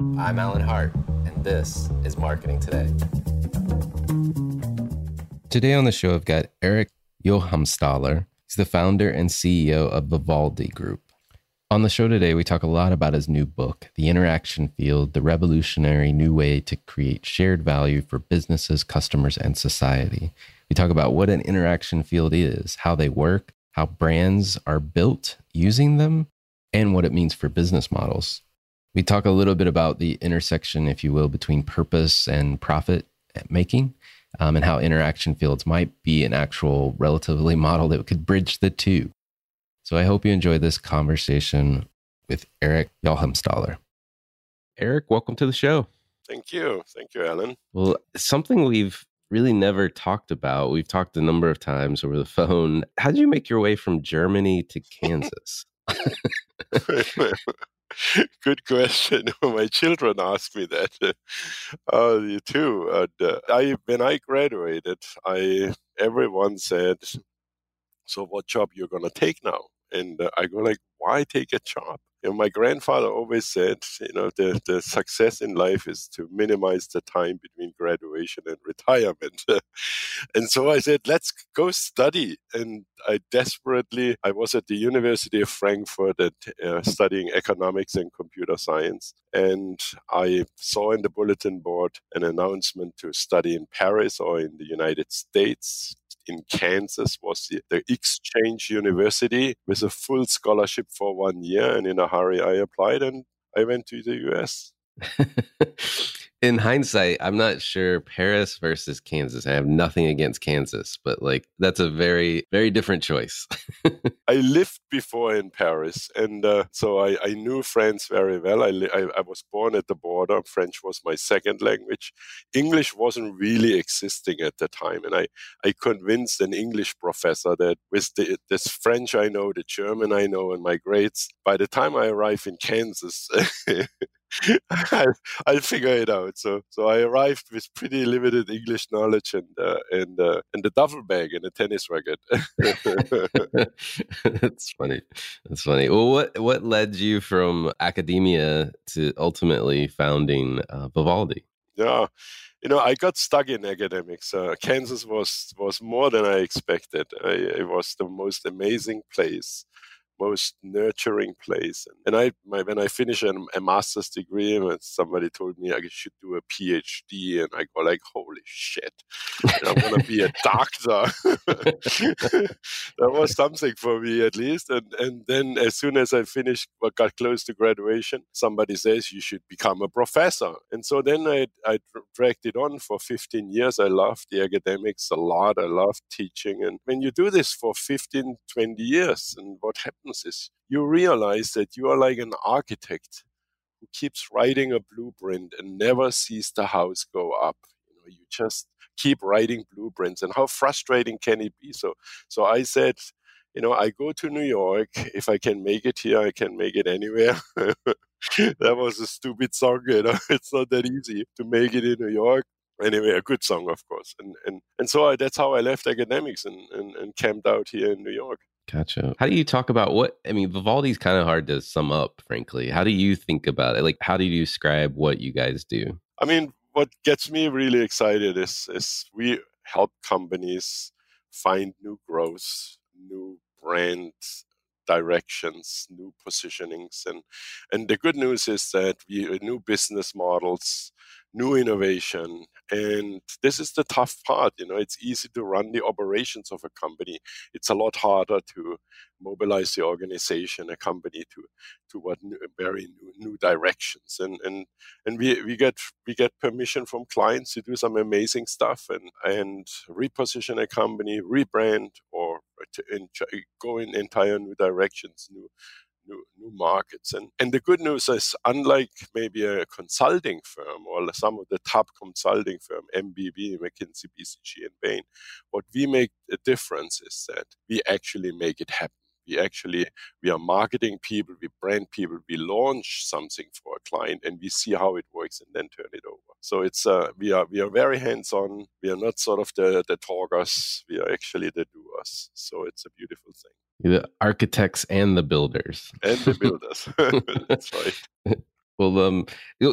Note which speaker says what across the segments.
Speaker 1: I'm Alan Hart, and this is Marketing Today. Today on the show, I've got Eric Joachimsthaler. He's the founder and CEO of Vivaldi Group. On the show today, we talk a lot about his new book, The Interaction Field The Revolutionary New Way to Create Shared Value for Businesses, Customers, and Society. We talk about what an interaction field is, how they work, how brands are built using them, and what it means for business models. We talk a little bit about the intersection, if you will, between purpose and profit making, um, and how interaction fields might be an actual relatively model that could bridge the two. So I hope you enjoy this conversation with Eric Joachimsthaler. Eric, welcome to the show.
Speaker 2: Thank you. Thank you, Alan.
Speaker 1: Well, something we've really never talked about. We've talked a number of times over the phone. How did you make your way from Germany to Kansas?
Speaker 2: Good question. My children ask me that. Uh, you too. And, uh, I when I graduated, I everyone said, "So what job you're gonna take now?" And uh, I go like, "Why take a job?" You know, my grandfather always said, you know, the, the success in life is to minimize the time between graduation and retirement. and so I said, let's go study. And I desperately, I was at the University of Frankfurt at, uh, studying economics and computer science. And I saw in the bulletin board an announcement to study in Paris or in the United States in Kansas was the, the, Exchange University with a full scholarship for one year. And in a hurry, I applied and I went to the US.
Speaker 1: in hindsight, I'm not sure Paris versus Kansas. I have nothing against Kansas, but like that's a very, very different choice.
Speaker 2: I lived before in Paris, and uh, so I, I, knew France very well. I, I, I, was born at the border. French was my second language. English wasn't really existing at the time, and I, I convinced an English professor that with the, this French I know, the German I know, and my grades, by the time I arrive in Kansas, I'll, I'll, figure it out. So, so I arrived with pretty limited English knowledge and uh, and uh, and a duffel bag and a tennis racket.
Speaker 1: That's funny. That's funny. Well, what what led you from academia to ultimately founding uh, Vivaldi?
Speaker 2: Yeah, you know, I got stuck in academics. Uh, Kansas was was more than I expected. I, it was the most amazing place most nurturing place. And I, my, when I finished a, master's degree, and somebody told me I should do a PhD, and I go like, "Holy shit! I'm gonna be a doctor." that was something for me at least. And and then as soon as I finished, got close to graduation, somebody says you should become a professor. And so then I I dragged it on for 15 years. I loved the academics a lot. I loved teaching, and when you do this for 15, 20 years, and what happens is you realize that you are like an architect who keeps writing a blueprint and never sees the house go up. You know, you just keep writing blueprints, and how frustrating can it be? So, so I said, you know, I go to New York. If I can make it here, I can make it anywhere. that was a stupid song, you know. It's not that easy to make it in New York. Anyway, a good song, of course. And and and so I, that's how I left academics and, and, and camped out here in New York.
Speaker 1: Gotcha. How do you talk about what? I mean, Vivaldi's kind of hard to sum up, frankly. How do you think about it? Like, how do you describe what you guys do?
Speaker 2: I mean, what gets me really excited is is we help companies find new growth, new brand directions, new positionings, and and the good news is that we uh, new business models, new innovation, and this is the tough part. You know, it's easy to run the operations of a company. It's a lot harder to mobilize the organization, a company to to what new, very new, new directions. And and and we, we get we get permission from clients to do some amazing stuff and and reposition a company, rebrand, or to in, go in entire new directions, new new, new markets. And, and the good news is, unlike maybe a consulting firm or some of the top consulting firm, MBB, McKinsey, BCG, and Bain, what we make a difference is that we actually make it happen. We actually we are marketing people, we brand people, we launch something for a client, and we see how it works, and then turn it over. So it's uh, we are we are very hands on. We are not sort of the the talkers. We are actually the doers. So it's a beautiful thing
Speaker 1: the architects and the builders.
Speaker 2: And the builders. That's right
Speaker 1: well um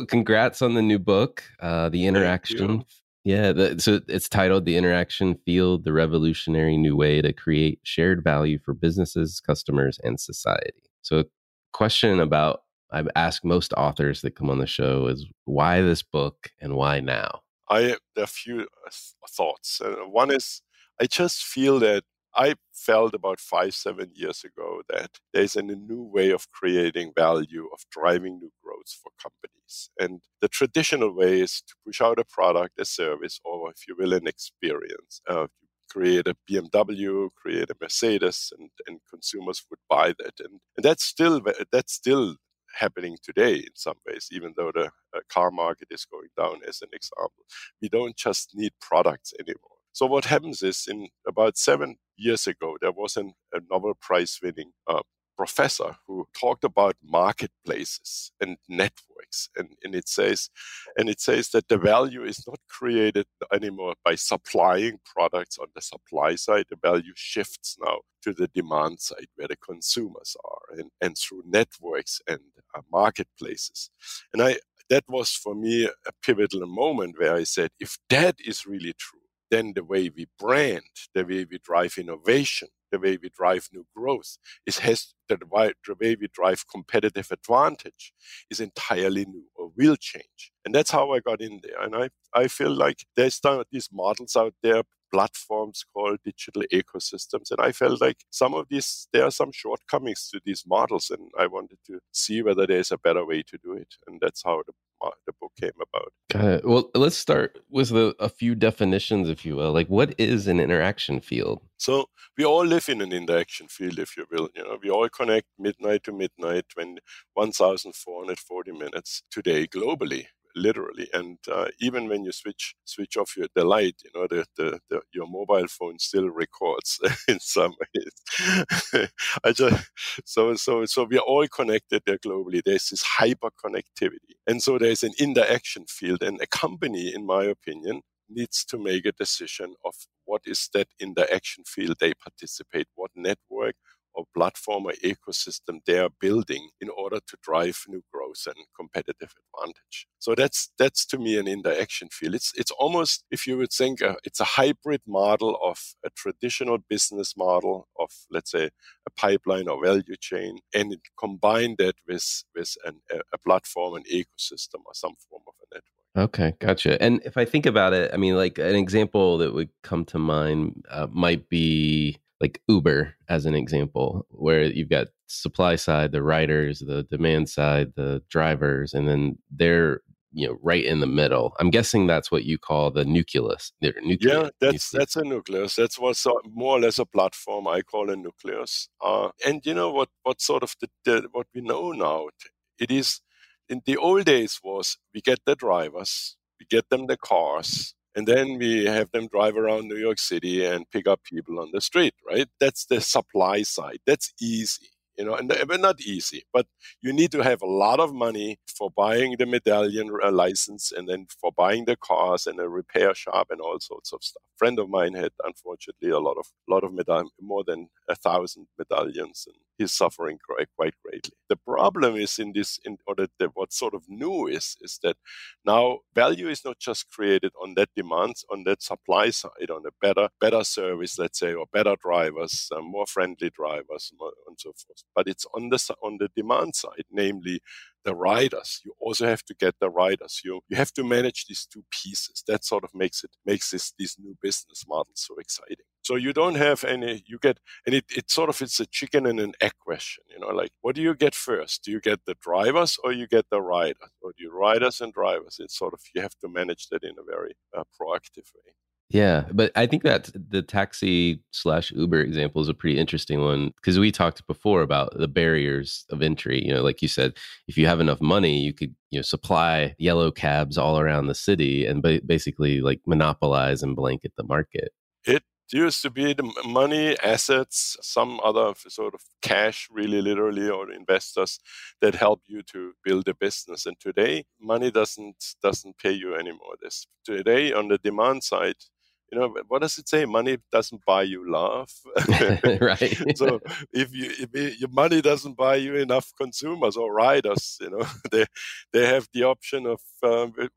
Speaker 1: congrats on the new book uh the interaction yeah the, so it's titled the interaction field the revolutionary new way to create shared value for businesses customers and society. So a question about i've asked most authors that come on the show is why this book and why now?
Speaker 2: I there are a few uh, thoughts. Uh, one is i just feel that I felt about five, seven years ago that there's a new way of creating value, of driving new growth for companies. And the traditional way is to push out a product, a service, or if you will, an experience. Uh, create a BMW, create a Mercedes, and, and consumers would buy that. And, and that's still that's still happening today in some ways, even though the uh, car market is going down, as an example. We don't just need products anymore. So what happens is, in about seven years ago, there was an, a Nobel Prize winning uh, professor who talked about marketplaces and networks and, and it says and it says that the value is not created anymore by supplying products on the supply side. The value shifts now to the demand side where the consumers are and, and through networks and uh, marketplaces. And i that was for me a pivotal moment where i said if that is really true then the way we brand, the way we drive innovation, the way we drive new growth, is has the, the way we drive competitive advantage is entirely new or will change. And that's how I got in there. And I, I feel like there's these models out there, platforms called digital ecosystems. And I felt like some of these, there are some shortcomings to these models. And I wanted to see whether there's a better way to do it. And that's how the uh, the book came about.
Speaker 1: Got. Well, let's start with the, a few definitions, if you will. Like, what is an interaction field?
Speaker 2: So we all live in an interaction field, if you will. You know, we all connect midnight to midnight, when 1,440 minutes today globally literally. And uh, even when you switch switch off your the light, you know, the, the, the your mobile phone still records in some ways. I just so so so we are all connected there globally. There's this hyper connectivity, and so there's an interaction field. And a company, in my opinion, needs to make a decision of what is that interaction field they participate, what network or platform or ecosystem they are building in order to drive new growth and competitive advantage. So that's that's to me an interaction field. It's it's almost if you would think uh, it's a hybrid model of a traditional business model of let's say a pipeline or value chain, and it combine that with with an, a, platform, an ecosystem, or some form of a network.
Speaker 1: Okay, gotcha. And if I think about it, I mean, like an example that would come to mind uh, might be like Uber as an example, where you've got supply side, the riders, the demand side, the drivers, and then they're you know right in the middle. I'm guessing that's what you call the nucleus. The nucleus
Speaker 2: yeah, that's that's a nucleus. That's what's more or less a platform. I call a nucleus. Uh, and you know what? What sort of the, the what we know now? It is in the old days was we get the drivers, we get them the cars, and then we have them drive around New York City and pick up people on the street, right? That's the supply side. That's easy, you know, and but not easy, but you need to have a lot of money for buying the medallion uh, license and then for buying the cars and a repair shop and all sorts of stuff. Friend of mine had unfortunately a lot of lot of medall- more than a thousand medallions and he's suffering quite, quite greatly. The problem is in this, in, or that the, what's sort of new is, is that now value is not just created on that demand, on that supply side, on a better, better service, let's say, or better drivers, uh, more friendly drivers, and so forth. But it's on the on the demand side, namely the riders. You also have to get the riders. You you have to manage these two pieces. That sort of makes it makes this these new business models so exciting. So you don't have any. You get and it it sort of it's a chicken and an egg question. You know, like what do you get first? Do you get the drivers or you get the riders, or do you riders and drivers? It's sort of you have to manage that in a very uh, proactive way.
Speaker 1: Yeah, but I think that the taxi slash Uber example is a pretty interesting one because we talked before about the barriers of entry. You know, like you said, if you have enough money, you could you know supply yellow cabs all around the city and basically like monopolize and blanket the market.
Speaker 2: It used to be the money, assets, some other sort of cash, really literally, or investors that help you to build a business. And today, money doesn't doesn't pay you anymore. This today on the demand side, you know what does it say? Money doesn't buy you love?
Speaker 1: Right.
Speaker 2: So if you if your money doesn't buy you enough consumers or riders you know they they have the option of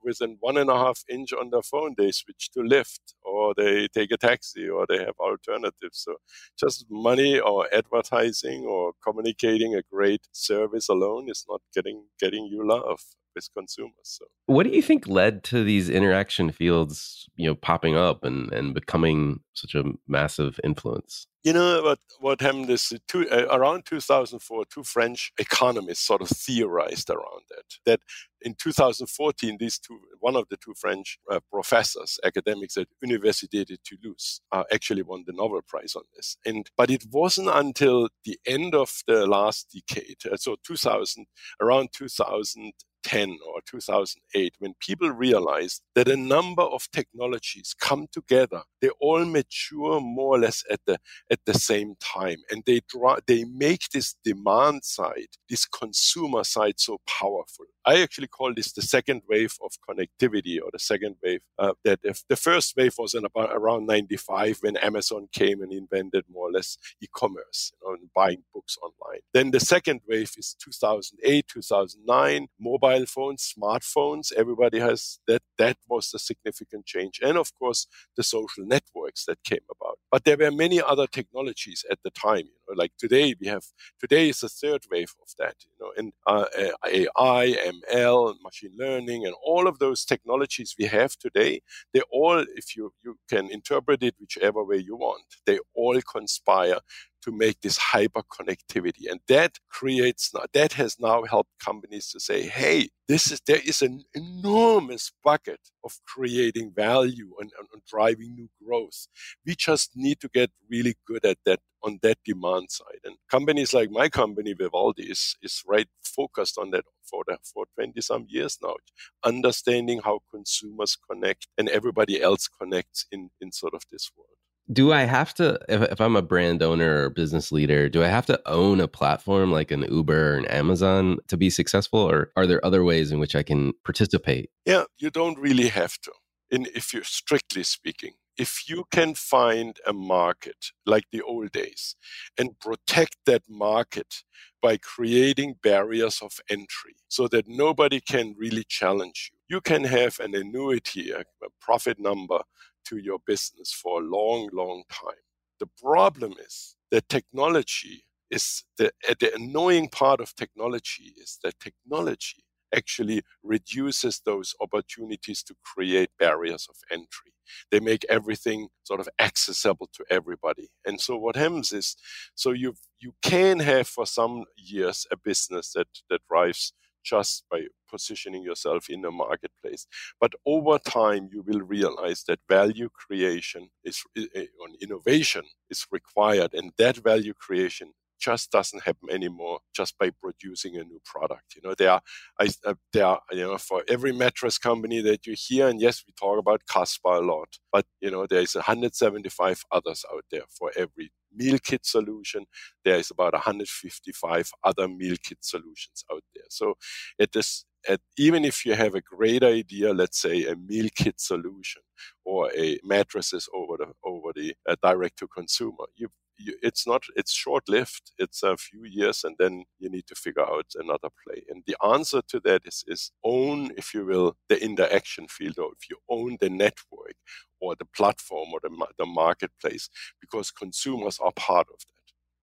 Speaker 2: within one and a half inch on their phone they switch to Lyft or they take a taxi or they have alternatives so just money or advertising or communicating a great service alone is not getting getting you love with consumers. So,
Speaker 1: what do you think led to these interaction fields, you know, popping up and and becoming such a massive influence?
Speaker 2: You know what? What happened is two, uh, around 2004, two French economists sort of theorized around that. That in 2014, these two, one of the two French uh, professors, academics at Université de Toulouse, uh, actually won the Nobel Prize on this. And but it wasn't until the end of the last decade, uh, so 2000, around 2000 2010 or 2008 when people realized that a number of technologies come together they all mature more or less at the at the same time and they draw they make this demand side this consumer side so powerful i actually call this the second wave of connectivity or the second wave uh, that if the first wave was in about around 95 when amazon came and invented more or less e-commerce you know, and buying books online then the second wave is 2008 2009 mobile mobile phones, smartphones. Everybody has that. That was a significant change. And of course, the social networks that came about. But there were many other technologies at the time. You know, like today we have, today is the third wave of that, you know, and uh, AI, ML, machine learning, and all of those technologies we have today, they all, if you, you can interpret it whichever way you want, they all conspire to make this hyper connectivity. And that creates that has now helped companies to say, hey, this is, there is an enormous bucket of creating value and, and, and driving new growth. We just need to get really good at that on that demand side. And companies like my company, Vivaldi, is, is right focused on that for the, for 20 some years now, understanding how consumers connect and everybody else connects in, in sort of this world
Speaker 1: do I have to, if, if I'm a brand owner or business leader, do I have to own a platform like an Uber or an Amazon to be successful? Or are there other ways in which I can participate?
Speaker 2: Yeah, you don't really have to. In, if you're strictly speaking, if you can find a market like the old days and protect that market by creating barriers of entry so that nobody can really challenge you, you can have an annuity, a, a profit number to your business for a long, long time. The problem is that technology is the, eh, the annoying part of technology is that technology actually reduces those opportunities to create barriers of entry. They make everything sort of accessible to everybody. And so what happens is, so you you can have for some years a business that that drives just by positioning yourself in a marketplace. But over time, you will realize that value creation is, on innovation is required, and that value creation just doesn't happen anymore just by producing a new product. You know, there are, I, uh, there are, you know, for every mattress company that you hear, and yes, we talk about Casper a lot, but you know, there is 175 others out there for every meal kit solution. There is about 155 other meal kit solutions out there. So it is at, even if you have a great idea, let's say a meal kit solution or a mattresses over the over the uh, direct to consumer, you you, it's not it's short lived it's a few years and then you need to figure out another play. And the answer to that is is own if you will the interaction field or if you own the network or the platform or the, the marketplace because consumers are part of that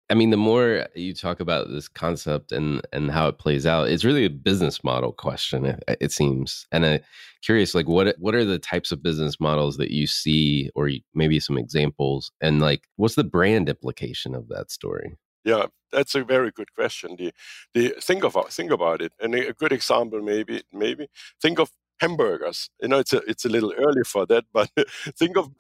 Speaker 1: I mean, the more you talk about this concept and and how it plays out, it's really a business model question. It, it seems, and I'm curious, like what what are the types of business models that you see, or maybe some examples, and like what's the brand implication of that story?
Speaker 2: Yeah, that's a very good question. The the think of think about it, and a good example maybe maybe think of hamburgers. You know, it's a it's a little early for that, but think of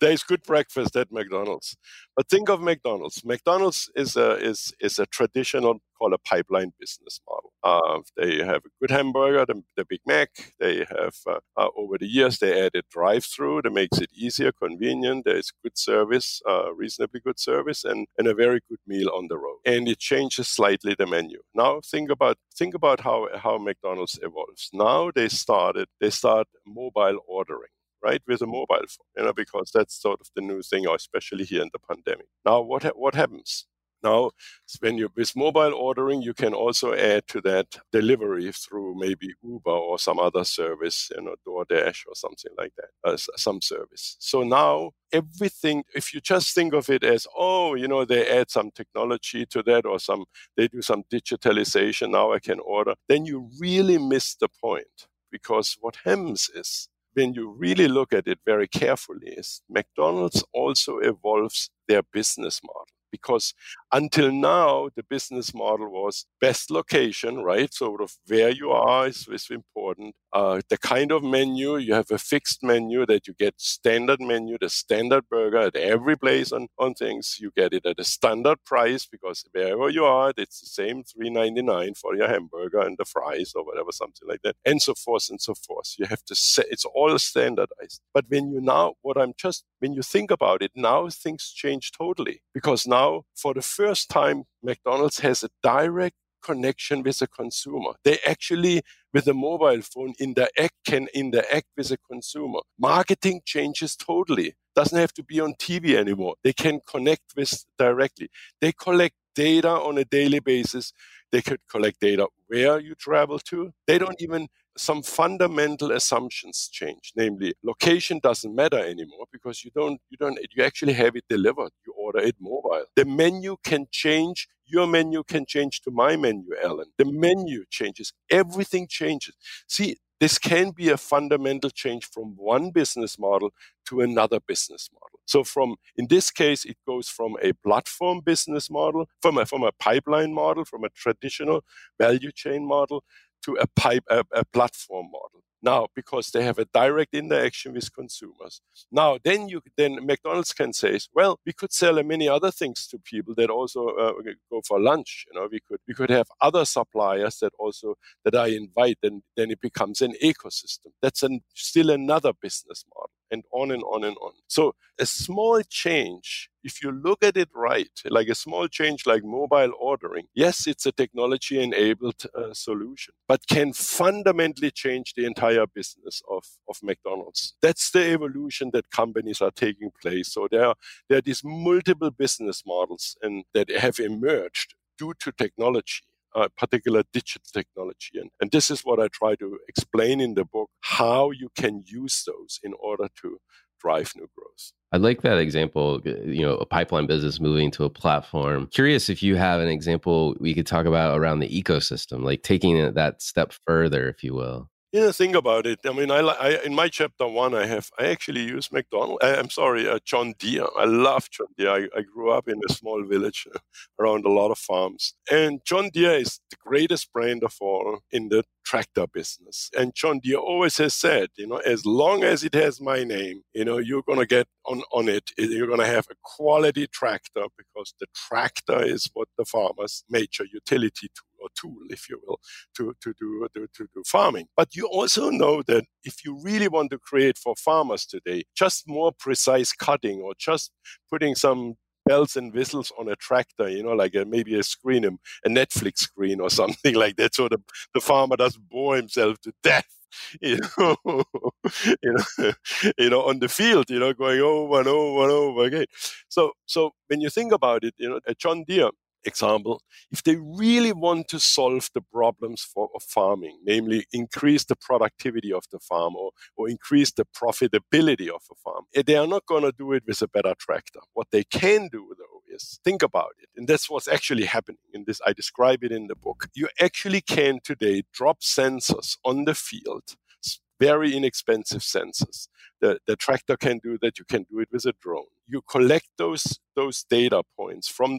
Speaker 2: there's good breakfast at McDonald's. But think of McDonald's. McDonald's is a is is a traditional called a pipeline business model. Uh, they have a good hamburger, the, the Big Mac. They have uh, uh, over the years they added drive-through that makes it easier, convenient. There is good service, uh, reasonably good service, and, and a very good meal on the road. And it changes slightly the menu. Now think about think about how how McDonald's evolves. Now they started they start mobile ordering right, with a mobile phone, you know, because that's sort of the new thing, especially here in the pandemic. Now, what ha- what happens? Now, when you with mobile ordering, you can also add to that delivery through maybe Uber or some other service, you know, DoorDash or something like that, uh, some service. So now everything, if you just think of it as, oh, you know, they add some technology to that or some they do some digitalization, now I can order, then you really miss the point. Because what happens is when you really look at it very carefully is McDonald's also evolves their business model because until now the business model was best location right? Sort of where you are is, is important. Uh, the kind of menu you have a fixed menu that you get standard menu the standard burger at every place on, on things. You get it at a standard price because wherever you are it's the same 3.99 for your hamburger and the fries or whatever something like that and so forth and so forth. You have to say it's all standardized. But when you now what i'm just when you think about it now things change totally because now for the first time mcdonald's has a direct connection with the consumer. They actually, with a mobile phone, interact can interact with the consumer. Marketing changes totally. Doesn't have to be on TV anymore. They can connect with directly. They collect data on a daily basis. They could collect data where you travel to. They don't even some fundamental assumptions change. Namely location doesn't matter anymore because you don't you don't you actually have it delivered. You order it mobile. The menu can change. Your menu can change to my menu Alan. The menu changes. Everything changes. See this can be a fundamental change from one business model to another business model. So from in this case it goes from a platform business model from a from a pipeline model from a traditional value chain model to a pipe a, a platform model. Now because they have a direct interaction with consumers. Now then you then mcdonald's can say well we could sell many other things to people that also uh, go for lunch you know we could we could have other suppliers that also that i invite and then it becomes an ecosystem. That's an, still another business model and on and on and on so a small change if you look at it right, like a small change like mobile ordering, yes, it's a technology enabled uh, solution, but can fundamentally change the entire business of, of McDonald's. That's the evolution that companies are taking place. So there are, there are these multiple business models and that have emerged due to technology particular digital technology. And, and this is what I try to explain in the book how you can use those in order to drive new growth.
Speaker 1: I like that example, you know, a pipeline business moving to a platform. Curious if you have an example we could talk about around the ecosystem, like taking that step further, if you will.
Speaker 2: Yeah, think about it. I mean, I, I in my chapter one, I have I actually use McDonald. I, am sorry, uh, John Deere. I love John Deere. I, I, grew up in a small village uh, around a lot of farms, and John Deere is the greatest brand of all in the tractor business. And John Deere always has said, you know, as long as it has my name, you know, you're to get on, on it. You're going to have a quality tractor because the tractor is what the farmer's major utility or tool, if you will, to, to, do, to, to do farming. But you also know that if you really want to create for farmers today, just more precise cutting or just putting some bells and whistles on a tractor, you know, like a, maybe a screen, a Netflix screen or something like that, so the, the farmer doesn't bore himself to death. You know, you know, you know, on the field, you know, going over and over and over again. So, so when you think about it, you know, a John Deere example, if they really want to solve the problems for, of farming, namely increase the productivity of the farm or, or increase the profitability of a farm, eh, they are not going to do it with a better tractor. What they can do, though, is think about it. And that's what's actually happening in this. I describe it in the book. You actually can today drop sensors on the field very inexpensive sensors. The, the tractor can do that. You can do it with a drone. You collect those those data points from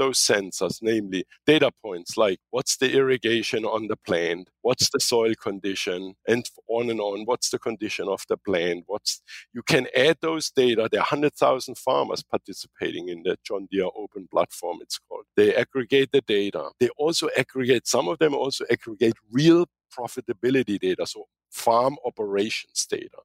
Speaker 2: Those sensors, namely data points like what's the irrigation on the plant, what's the soil condition, and on and on, what's the condition of the plant, what's you can add those data. There are 100,000 farmers participating in the John Deere open platform, it's called. They aggregate the data. They also aggregate, some of them also aggregate real profitability data. So farm operations data.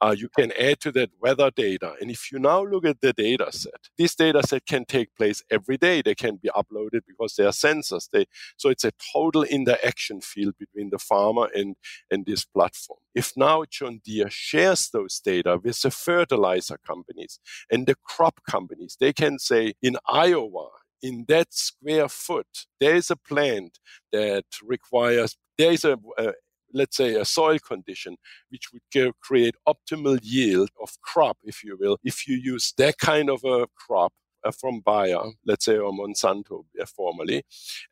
Speaker 2: Uh, you can add to that weather data. And if you now look at the data set, this data set can take place every day. They can be uploaded because they are sensors. They, so it's a total interaction field between the farmer and, and this platform. If now John Deere shares those data with the fertilizer companies and the crop companies, they can say in Iowa, in that square foot, there is a plant that requires, there is a, a let's say, a soil condition, which would create optimal yield of crop, if you will, if you use that kind of a crop uh, from Bayer, let's say, or Monsanto uh, formerly,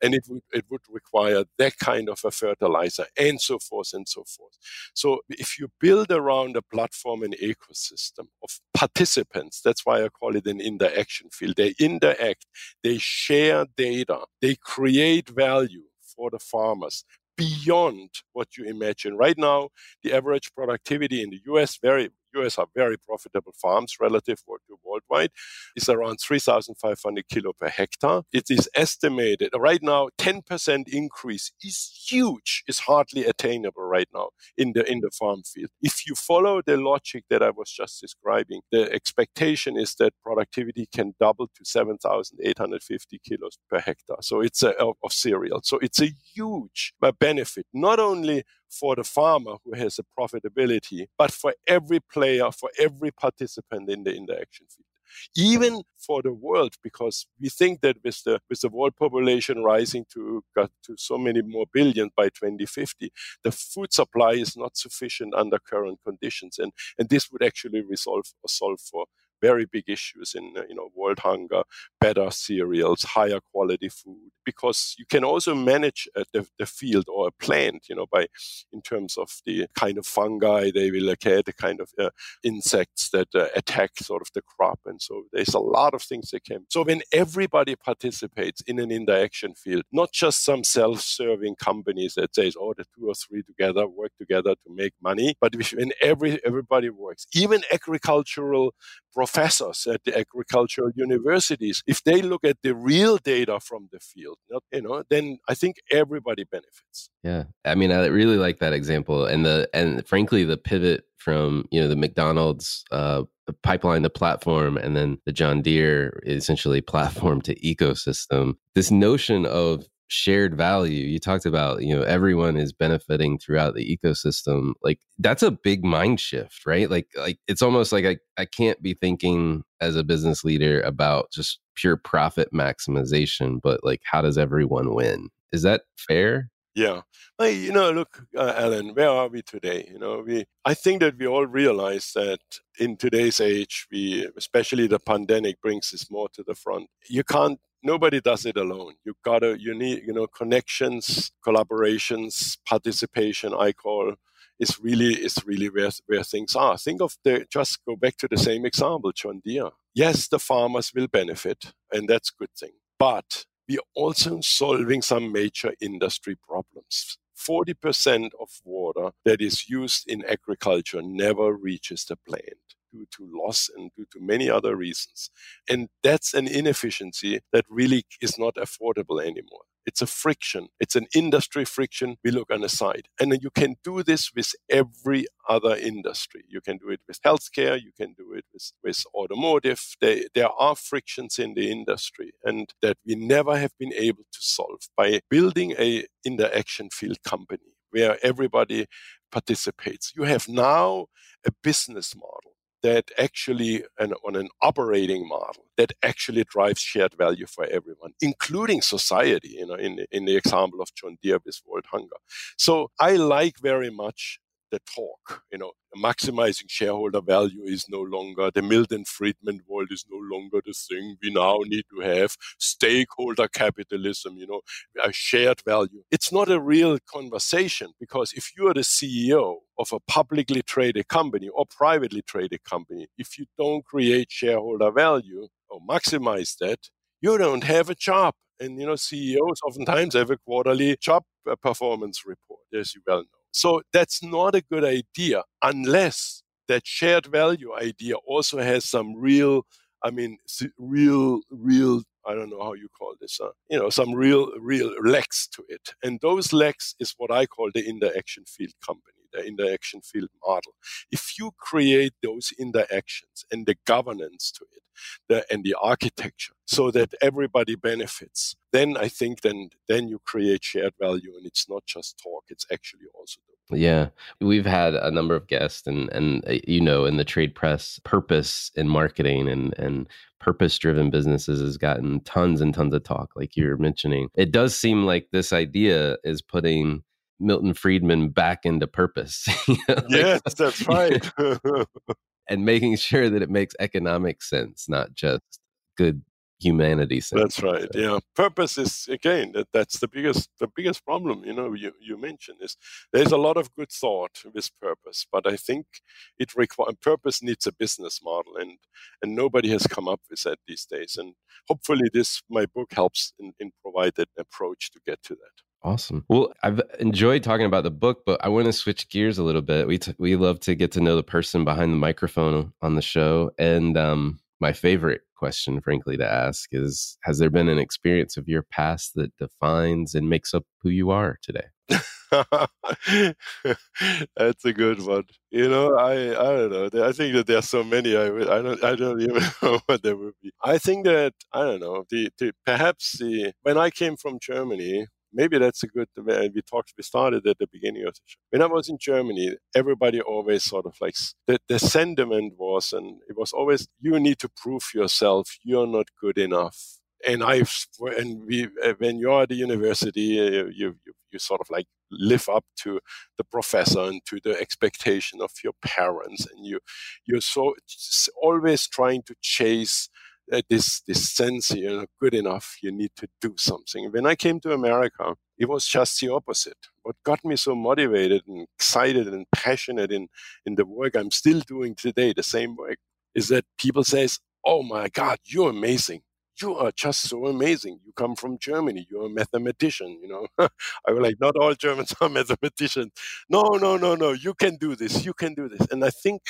Speaker 2: and it would it would require that kind of a fertilizer, and so forth and so forth. So if you build around a platform and ecosystem of participants, that's why I call it an interaction field. They interact, they share data, they create value for the farmers beyond what you imagine. Right now, the average productivity in the US, very US are very profitable farms relative to worldwide, is around 3,500 kilo per hectare. It is estimated right now 10% increase is huge, is hardly attainable right now in the in the farm field. If you follow the logic that I was just describing, the expectation is that productivity can double to 7,850 kilos per hectare. So it's a, of, of cereal. So it's a huge benefit, not only for the farmer who has a profitability, but for every player, for every participant in the interaction field. Even for the world, because we think that with the with the world population rising to got to so many more billion by 2050, the food supply is not sufficient under current conditions, and and this would actually resolve or solve for very big issues in uh, you know world hunger, better cereals, higher quality food, because you can also manage uh, the, the field or a plant, you know, by in terms of the kind of fungi they will get, the kind of uh, insects that uh, attack sort of the crop, and so there's a lot of things they can. So when everybody participates in an interaction field, not just some self-serving companies that says, oh, the two or three together work together to make money, but when every everybody works, even agricultural professors at the agricultural universities, if they look at the real data from the field, you know, then I think everybody benefits.
Speaker 1: Yeah, I mean, I really like that example, and the and frankly, the pivot from you know the McDonald's uh, pipeline to platform, and then the John Deere essentially platform to ecosystem. This notion of shared value you talked about you know everyone is benefiting throughout the ecosystem like that's a big mind shift right like like it's almost like i, I can't be thinking as a business leader about just pure profit maximization but like how does everyone win is that fair
Speaker 2: yeah, you know, look, uh, Alan, where are we today? You know, we. I think that we all realize that in today's age, we, especially the pandemic, brings this more to the front. You can't nobody does it alone. You gotta, you need, you know, connections, collaborations, participation. I call is really is really where where things are. Think of the just go back to the same example, John Deere. Yes, the farmers will benefit, and that's good thing. But we're also solving some major industry problems. 40% of water that is used in agriculture never reaches the plant due to loss and due to many other reasons. And that's an inefficiency that really is not affordable anymore. It's a friction. It's an industry friction we look on the side. And you can do this with every other industry. You can do it with healthcare. You can do it with, with automotive. They, there are frictions in the industry and that we never have been able to solve by building a interaction field company where everybody participates. You have now a business model that actually on an operating model that actually drives shared value for everyone, including society. You know, in in the example of John Deere with World Hunger. So I like very much the talk. You know, maximizing shareholder value is no longer the Milton Friedman world is no longer the thing. We now need to have stakeholder capitalism. You know, a shared value. It's not a real conversation because if you are the CEO of a publicly traded company or privately traded company, if you don't create shareholder value or maximize that, you don't have a job. And you know, CEOs oftentimes have a quarterly job uh, performance report, as you well know. So that's not a good idea unless that shared value idea also has some real, I mean, real, real, I don't know how you call this, uh, you know, some real, real legs to it. And those legs is what I call the interaction field company the interaction field model. If you create those interactions and the governance to it, the, and the architecture, so that everybody benefits, then I think then then you create shared value, and it's not just talk; it's actually also
Speaker 1: yeah, we've had a number of guests, and and uh, you know, in the trade press, purpose in marketing and and purpose driven businesses has gotten tons and tons of talk, like you're mentioning. It does seem like this idea is putting Milton Friedman back into purpose.
Speaker 2: like, yes, that's right.
Speaker 1: and making sure that it makes economic sense, not just good humanity sense.
Speaker 2: That's right. Yeah, purpose is again that, that's the biggest the biggest problem. You know, you you mentioned is there's a lot of good thought with purpose, but I think it requires purpose needs a business model, and and nobody has come up with that these days. And hopefully, this my book helps in, in provide an approach to get to that.
Speaker 1: Awesome. Well, I've enjoyed talking about the book, but I want to switch gears a little bit. We t- we love to get to know the person behind the microphone on the show, and um, my favorite question, frankly, to ask is: Has there been an experience of your past that defines and makes up who you are today?
Speaker 2: That's a good one. You know, I I don't know. I think that there are so many. I I don't I don't even know what there would be. I think that I don't know. The, the perhaps the when I came from Germany maybe that's a good. We talked. We started at the beginning of the show. When I was in Germany, everybody always sort of like the the sentiment was, and it was always, you need to prove yourself. You're not good enough and I've and we uh, when you're at the university, uh, you, you you sort of like live up to the professor and to the expectation of your parents, and you you're so always trying to chase uh, this this sense you're not good enough. You need to do something. When I came to America, it was just the opposite. What got me so motivated and excited and passionate in in the work I'm still doing today, the same work, is that people says, "Oh my God, you're amazing." you are just so amazing. You come from Germany. You're a mathematician. You know, I was like, not all Germans are mathematicians. No, no, no, no. You can do this. You can do this. And I think,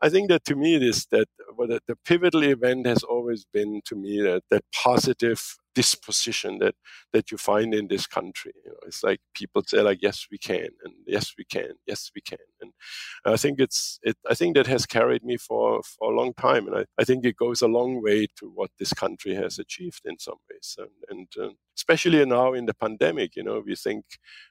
Speaker 2: I think that to me it is that well, the, the pivotal event has always been to me that that positive disposition that that you find in this country. You know, it's like people say like, yes, we can, and yes, we can, yes, we can, and I think it's it. I think that has carried me for for a long time, and I, I think it goes a long way to what this country has achieved in some ways, and, and uh, especially now in the pandemic, you know, we think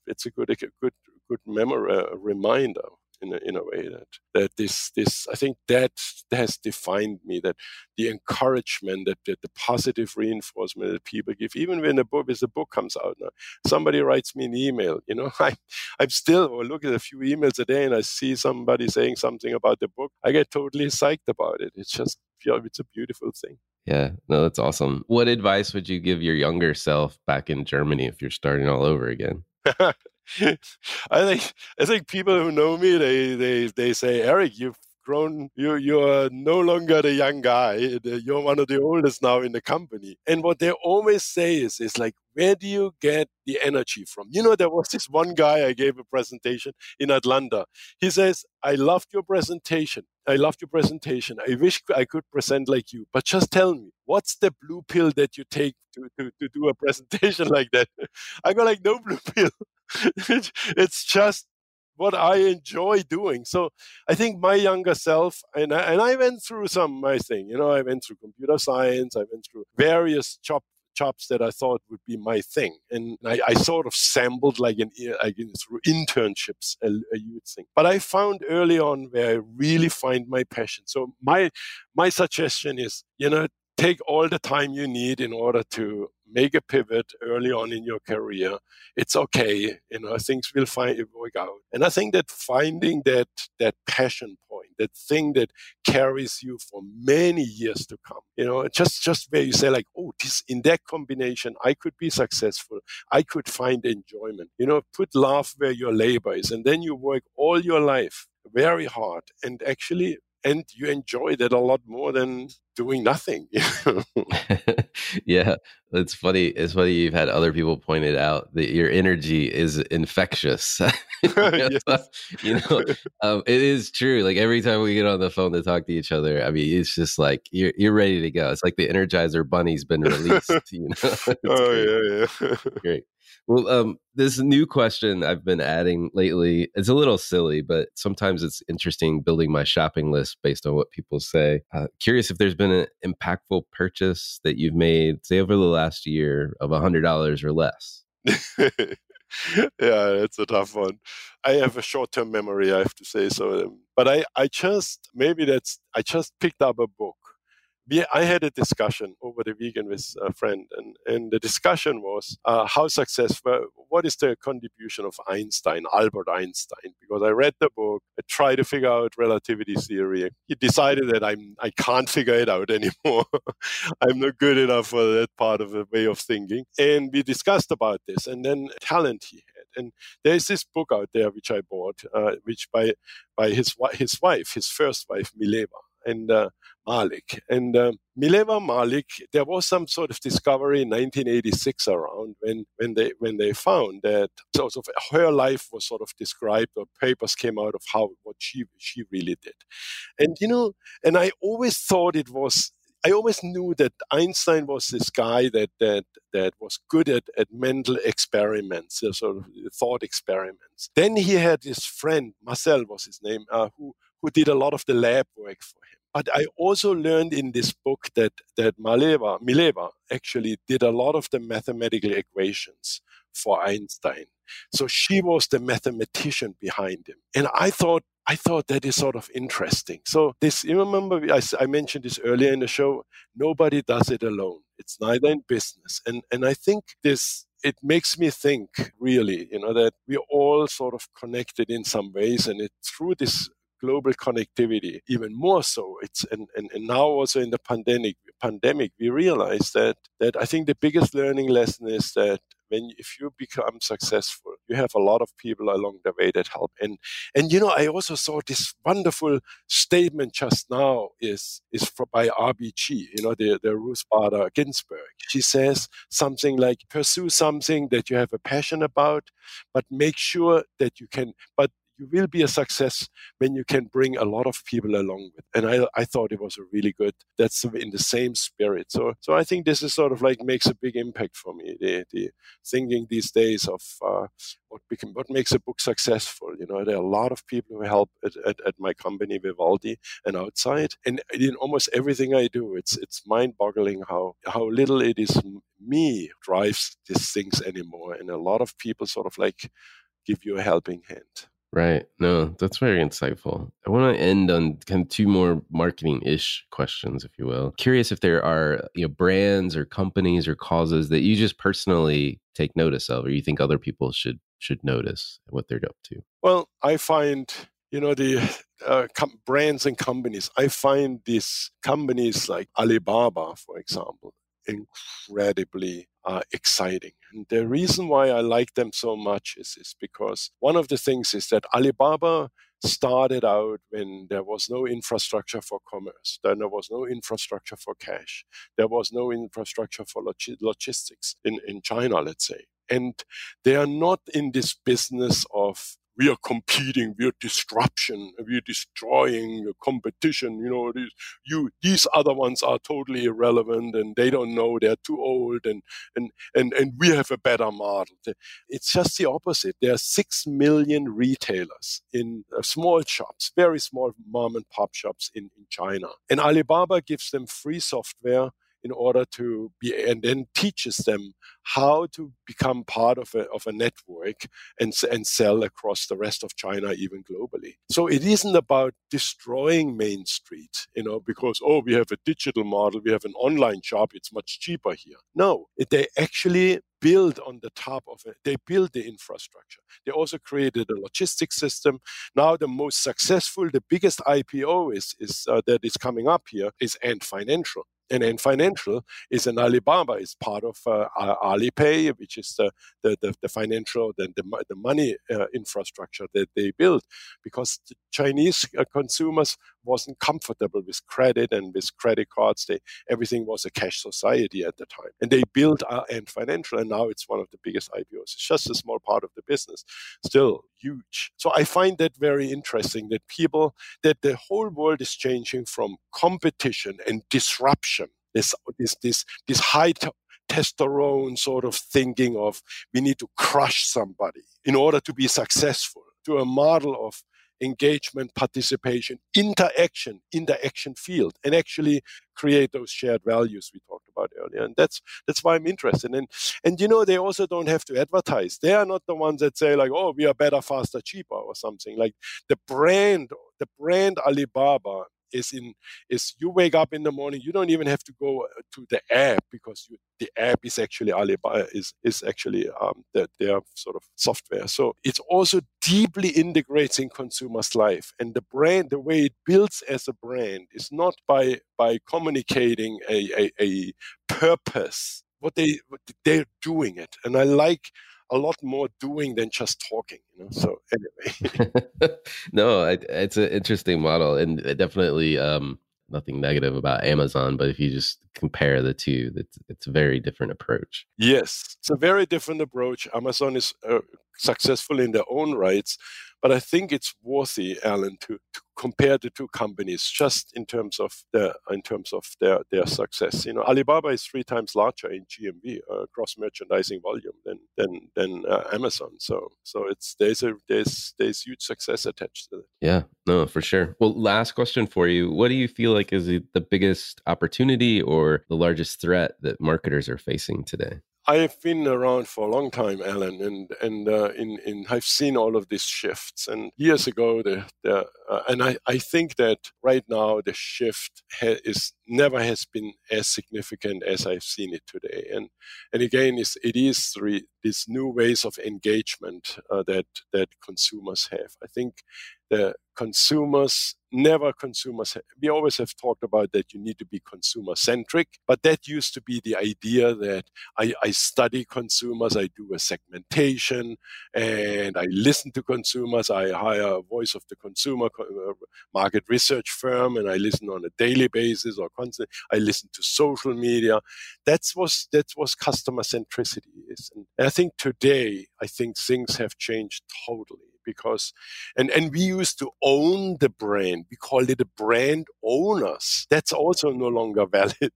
Speaker 2: it's a good a good good memory, a reminder in a, in a way that that this this I think that has defined me that the encouragement that, that the positive reinforcement that people give even when the book as the book comes out now somebody writes me an email you know I I'm still or look at a few emails a day and I see somebody saying something about the book I get totally psyched about it it's just it's a beautiful thing
Speaker 1: yeah, no, that's awesome. What advice would you give your younger self back in Germany if you're starting all over again?
Speaker 2: I think I think people who know me they they they say Erich you've grown you you're no longer the young guy you're one of the oldest now in the company. And what they always say is is like where do you get the energy from? You know there was this one guy I gave a presentation in Atlanta. He says I loved your presentation I loved your presentation I wish I could present like you but just tell me what's the blue pill that you take to, to, to do a presentation like that? I go like no blue pill it's just what I enjoy doing. So I think my younger self, and I, and I went through some my thing. You know, I went through computer science. I went through various job jobs that I thought would be my thing, and I, I sort of sampled like an uh, like through internships uh, uh, a, a youth thing. But I found early on where I really find my passion. So my my suggestion is, you know, take all the time you need in order to make a pivot early on in your career. It's okay, you know, things will find work out. And I think that finding that that passion point, that thing that carries you for many years to come, you know, just just where you say like, oh, this in that combination, I could be successful. I could find enjoyment. You know, put love where your labor is, and then you work all your life very hard and actually and you enjoy that a lot more than doing nothing.
Speaker 1: yeah, it's funny. It's funny you've had other people point it out that your energy is infectious. you know, um, it is true. Like every time we get on the phone to talk to each other, I mean, it's just like you're you're ready to go. It's like the Energizer Bunny's been released. You know?
Speaker 2: oh great. yeah, yeah.
Speaker 1: great. Well, um, this new question I've been adding lately, it's a little silly, but sometimes it's interesting building my shopping list based on what people say. Uh, curious if there's been an impactful purchase that you've made, say, over the last year of a $100 or less.
Speaker 2: yeah, it's a tough one. I have a short-term memory, I have to say so. Um, but I, I just maybe that's I just picked up a book we, I had a discussion over the weekend with a friend, and, and the discussion was uh, how successful, what is the contribution of Einstein, Albert Einstein? Because I read the book, I tried to figure out relativity theory. He decided that I'm, I can't figure it out anymore. I'm not good enough for that part of the way of thinking. And we discussed about this, and then talent he had. And there's this book out there which I bought, uh, which by by his his wife, his first wife Mileva, and uh, Malik. And uh, Mileva Malik, there was some sort of discovery in 1986 around when, when they when they found that sort of her life was sort of described or papers came out of how what she she really did. And you know, and I always thought it was I always knew that Einstein was this guy that that that was good at, at mental experiments, uh, sort of thought experiments. Then he had his friend Marcel was his name, uh, who who did a lot of the lab work for him. But I also learned in this book that that Maleva, Mileva actually did a lot of the mathematical equations for Einstein. So she was the mathematician behind him. And I thought I thought that is sort of interesting. So this, you remember, I, I, mentioned this earlier in the show. Nobody does it alone. It's neither in business, and and I think this it makes me think really, you know, that we're all sort of connected in some ways, and it through this global connectivity even more so. It's and, and, and now also in the pandemic pandemic we realize that that i think the biggest learning lesson is that when if you become successful you have a lot of people along the way that help. And and you know i also saw this wonderful statement just now is is for, by rbg you know the the ruth bader ginsburg. She says something like pursue something that you have a passion about but make sure that you can but you will be a success when you can bring a lot of people along with. And I, I thought it was a really good. That's in the same spirit. So, so I think this is sort of like makes a big impact for me. The, the thinking these days of uh, what become, what makes a book successful. You know, there are a lot of people who help at, at, at my company Vivaldi and outside, and in almost everything I do, it's it's mind-boggling how how little it is me drives these things anymore, and a lot of people sort of like give you a helping hand.
Speaker 1: Right. No, that's very insightful. I want to end on kind of two more marketing ish questions, if you will. Curious if there are you know brands or companies or causes that you just personally take notice of, or you think other people should should notice what they're up to.
Speaker 2: Well, I find you know the uh, com- brands and companies. I find these companies like Alibaba, for example, incredibly uh, exciting. And the reason why I like them so much is, is because one of the things is that Alibaba started out when there was no infrastructure for commerce, then there was no infrastructure for cash, there was no infrastructure for log- logistics in, in China, let's say. And they are not in this business of we are competing, we are disruption, we are destroying competition. You know, these, you these other ones are totally irrelevant and they don't know they're too old and and and and we have a better model. It's just the opposite. There are six million retailers in uh, small shops, very small mom and pop shops in, in China, and Alibaba gives them free software in order to be and then teaches them how to become part of a, of a network and, and sell across the rest of China, even globally. So it isn't about destroying Main Street, you know, because, oh, we have a digital model, we have an online shop, it's much cheaper here. No, they actually build on the top of it. They build the infrastructure. They also created a logistics system. Now, the most successful, the biggest IPO is, is uh, that is coming up here is Ant Financial. And Ant Financial is an Alibaba, is part of uh, Alipay, which is the, the, the, the financial, the, the, the money uh, infrastructure that they build. because the Chinese uh, consumers wasn't comfortable with credit and with credit cards. They everything was a cash society at the time, and they built Ant Financial, and now it's one of the biggest IPOs. It's just a small part of the business, still huge. So I find that very interesting that people that the whole world is changing from competition and disruption. This this this this high t- testosterone sort of thinking of we need to crush somebody in order to be successful to a model of engagement, participation, interaction in the action field, and actually create those shared values we talked about earlier. And that's that's why I'm interested. And and you know, they also don't have to advertise. They are not the ones that say like, oh, we are better, faster, cheaper, or something. Like the brand, the brand Alibaba is in is you wake up in the morning you don't even have to go uh, to the app because you, the app is actually Alibaba is is actually um, the, their sort of software. So it's also deeply integrates in consumers' life, and the brand, the way it builds as a brand, is not by by communicating a, a, a purpose. What they what they're doing it, and I like a lot more doing than just talking you know so anyway.
Speaker 1: No it's an interesting model and definitely um nothing negative about amazon but if you just compare the two it's, it's a very different approach.
Speaker 2: Yes it's a very different approach. Amazon is uh, successful in their own rights but I think it's worthy, Alan, to, to compare the two companies just in terms of their in terms of their their success. You know, Alibaba is three times larger in GMV, uh, gross merchandising volume, than than than uh, Amazon. So so it's there's a there's there's huge success attached to it.
Speaker 1: Yeah, no, for sure. Well, last question for you: What do you feel like is the biggest opportunity or the largest threat that marketers are facing today?
Speaker 2: I've been around for a long time, Alan, and and uh, in in I've seen all of these shifts. And years ago, the the uh, and I I think that right now the shift ha- is never has been as significant as I've seen it today. And and again, it's, it is three, these new ways of engagement uh, that that consumers have. I think the consumers never consumers we always have talked about that you need to be consumer centric but that used to be the idea that I, I, study consumers i do a segmentation and i listen to consumers i hire a voice of the consumer Uh, market research firm and i listen on a daily basis or constant i listen to social media. That was that was customer centricity is and i think today i think things have changed totally because and and we used to own the brand. We called it a brand owners. That's also no longer valid.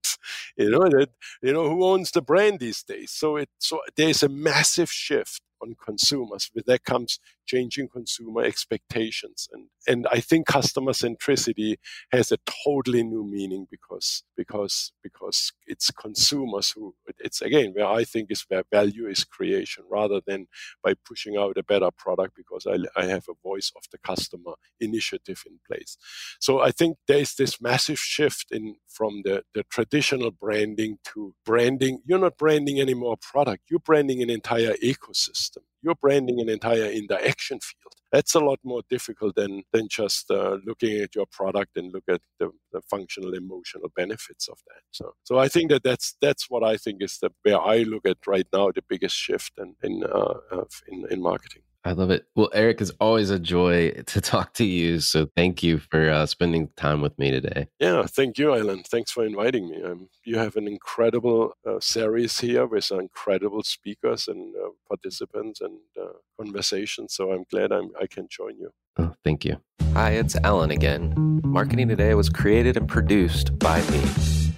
Speaker 2: You know that you know who owns the brand these days? So it so there's a massive shift on consumers. With that comes changing consumer expectations. And, and I think customer centricity has a totally new meaning because, because, because it's consumers who, it's again where I think is where value is creation rather than by pushing out a better product because I, I have a voice of the customer initiative in place. So I think there's this massive shift in from the, the traditional branding to branding. You're not branding any more product, you're branding an entire ecosystem you're branding an entire interaction field. That's a lot more difficult than than just uh, looking at your product and look at the, the, functional emotional benefits of that. So, so I think that that's that's what I think is the where I look at right now the biggest shift in in uh, in, in marketing.
Speaker 1: I love it. Well, Erich, is always a joy to talk to you. So thank you for uh, spending time with me today.
Speaker 2: Yeah, thank you, Alan. Thanks for inviting me. Um, you have an incredible uh, series here with incredible speakers and uh, participants and uh, conversations. So I'm glad I'm, I can join you.
Speaker 1: Oh, thank you.
Speaker 3: Hi, it's Alan again. Marketing Today was created and produced by me.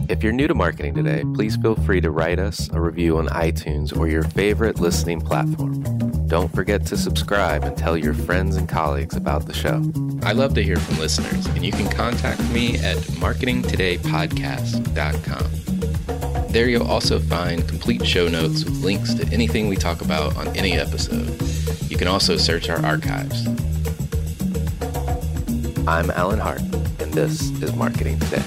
Speaker 3: If you're new to marketing today, please feel free to write us a review on iTunes or your favorite listening platform. Don't forget to subscribe and tell your friends and colleagues about the show.
Speaker 1: I love to hear from listeners, and you can contact me at marketingtodaypodcast.com. There you'll also find complete show notes with links to anything we talk about on any episode. You can also search our archives.
Speaker 3: I'm Alan Hart, and this is Marketing Today.